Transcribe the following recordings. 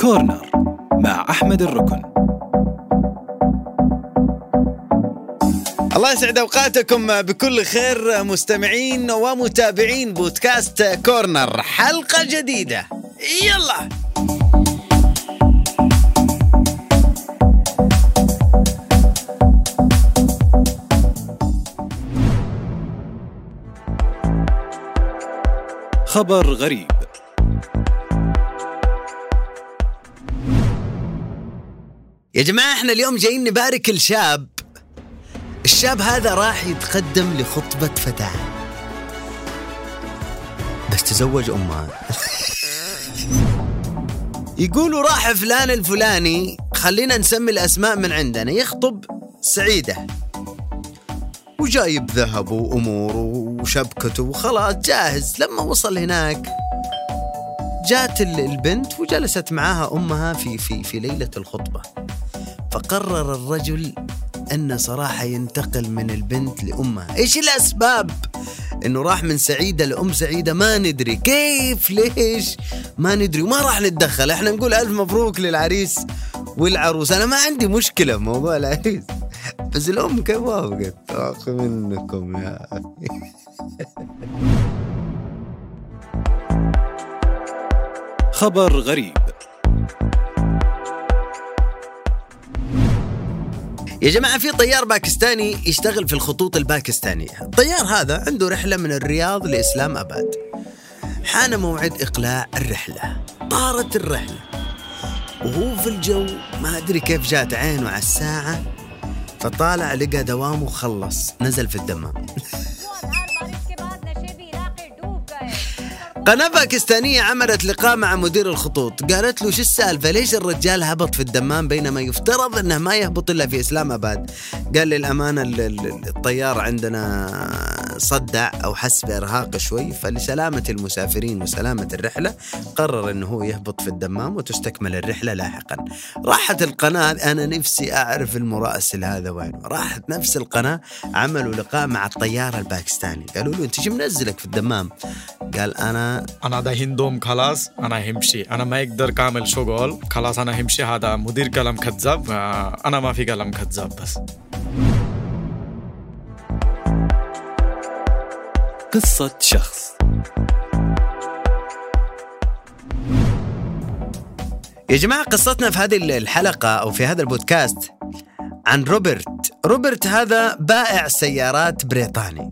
كورنر مع أحمد الركن. الله يسعد أوقاتكم بكل خير مستمعين ومتابعين بودكاست كورنر. حلقة جديدة. يلا. خبر غريب. يا جماعة إحنا اليوم جايين نبارك الشاب. الشاب هذا راح يتقدم لخطبة فتاة. بس تزوج امها يقولوا راح فلان الفلاني خلينا نسمي الأسماء من عندنا. يخطب سعيدة. وجايب ذهبه واموره وشبكته وخلاص جاهز. لما وصل هناك جات ال- البنت وجلست معاها أمها في في في ليلة الخطبة. فقرر الرجل أن صراحة ينتقل من البنت لأمها. إيش الأسباب؟ إنه راح من سعيدة لأم سعيدة ما ندري. كيف؟ ليش؟ ما ندري. وما راح نتدخل. إحنا نقول ألف مبروك للعريس والعروس. أنا ما عندي مشكلة بموضوع العريس. بس الأم كيف وافقت اخ منكم يا. خبر غريب. يا جماعة في طيار باكستاني يشتغل في الخطوط الباكستانية. الطيار هذا عنده رحلة من الرياض لإسلام أباد. حان موعد إقلاع الرحلة. طارت الرحلة. وهو في الجو ما أدري كيف جات عينه على الساعة فطالع لقى دوامه خلص نزل في الدمام. قناة باكستانية عملت لقاء مع مدير الخطوط. قالت له شو السالفة؟ ليش الرجال هبط في الدمام بينما يفترض إنه ما يهبط إلا في إسلام آباد؟ قال للأمانة ال- ال- الطيار عندنا صدع أو حس بإرهاق شوي فلسلامة المسافرين وسلامة الرحلة قرر إنه هو يهبط في الدمام وتستكمل الرحلة لاحقا. راحت القناة أنا نفسي أعرف المراسل هذا وينه راحت نفس القناة عملوا لقاء مع الطيار الباكستاني قالوا له أنت شو منزلك في الدمام؟ قال أنا أنا دا هندوم خلاص أنا همشي. أنا ما يقدر كامل شغل خلاص أنا همشي. هذا مدير كلام كذاب آه، أنا ما في كلام كذاب بس. قصة شخص. يا جماعة قصتنا في هذه الحلقة أو في هذا البودكاست عن روبرت. روبرت هذا بائع سيارات بريطاني.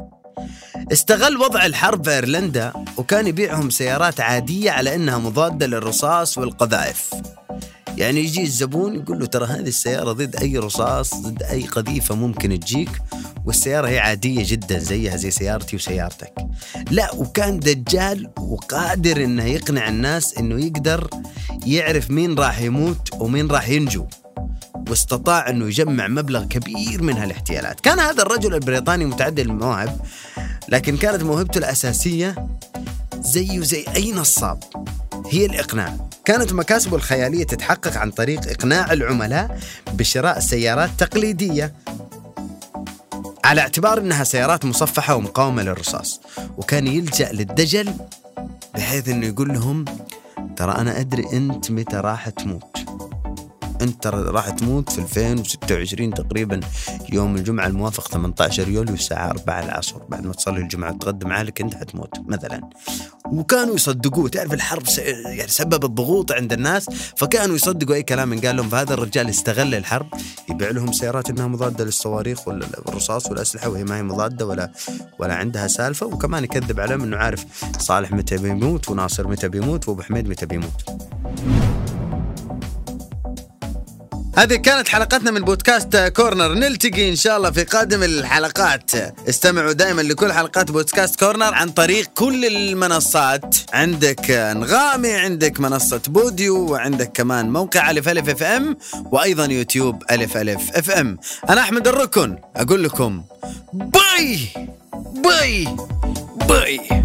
استغل وضع الحرب في إيرلندا وكان يبيعهم سيارات عادية على إنها مضادة للرصاص والقذائف. يعني يجي الزبون يقول له ترى هذه السيارة ضد أي رصاص ضد أي قذيفة ممكن تجيك؟ والسيارة هي عادية جدا زيها زي سيارتي وسيارتك. لا وكان دجال وقادر إنه يقنع الناس إنه يقدر يعرف مين راح يموت ومين راح ينجو واستطاع إنه يجمع مبلغ كبير من هالاحتيالات. كان هذا الرجل البريطاني متعدد المواهب لكن كانت موهبته الأساسية زيه زي أي نصاب. هي الإقناع. كانت مكاسبه الخيالية تتحقق عن طريق إقناع العملاء بشراء سيارات تقليدية على اعتبار إنها سيارات مصفحة ومقاومة للرصاص. وكان يلجأ للدجل بحيث إنه يقول لهم ترى أنا أدري أنت متى راح تموت. انت راح تموت في 2026 تقريبا يوم الجمعة الموافق 18 يوليو الساعة 4 العصر بعد ما تصلي الجمعة وتقدم عليك انت حتموت مثلا. وكانوا يصدقوه تعرف الحرب يعني سببت ضغوط عند الناس فكانوا يصدقوا أي كلام قال لهم فهذا الرجال استغل الحرب يبيع لهم سيارات إنها مضادة للصواريخ ولا الرصاص والأسلحة وهي ما هي مضادة ولا ولا عندها سالفة وكمان يكذب عليهم إنه عارف صالح متى بيموت وناصر متى بيموت وأبو حميد متى بيموت. هذه كانت حلقتنا من بودكاست Corner. نلتقي إن شاء الله في قادم الحلقات. استمعوا دائما لكل حلقات بودكاست Corner عن طريق كل المنصات. عندك أنغامي عندك منصة بوديو وعندك كمان موقع ألف ألف FM وأيضا يوتيوب ألف ألف FM. أنا أحمد الركن أقول لكم bye bye bye.